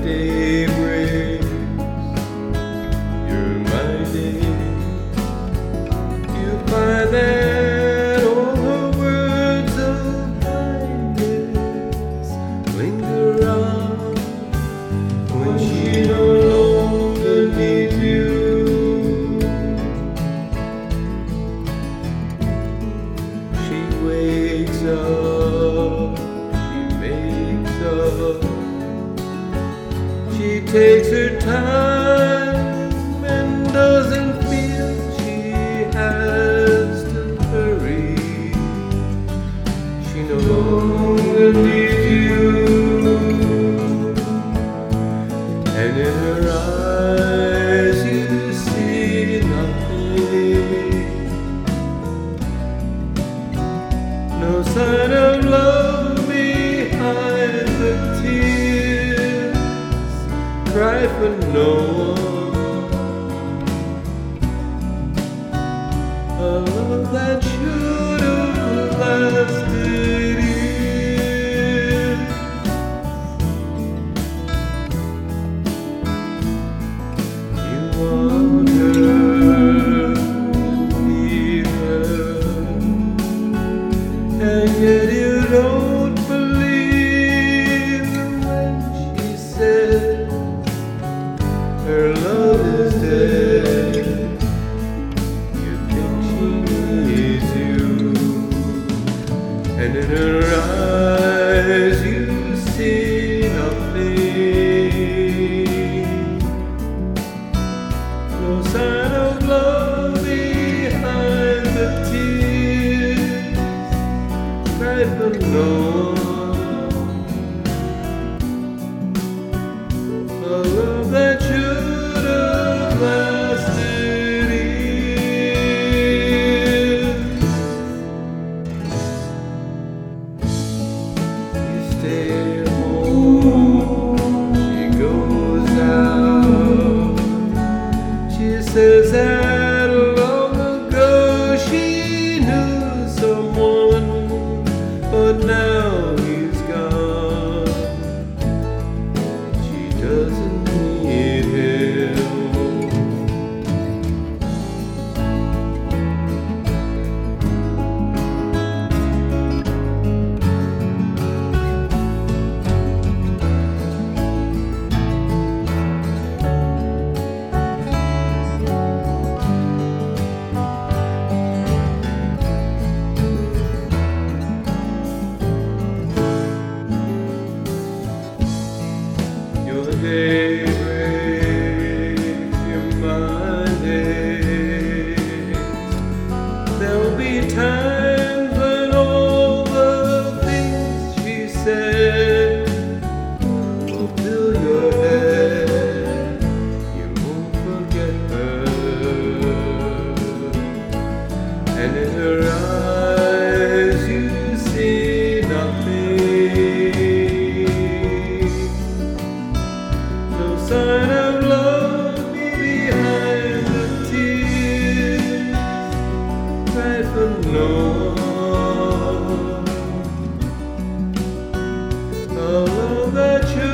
day. takes her time and doesn't feel she has to hurry. She knows even know. stay. time the truth.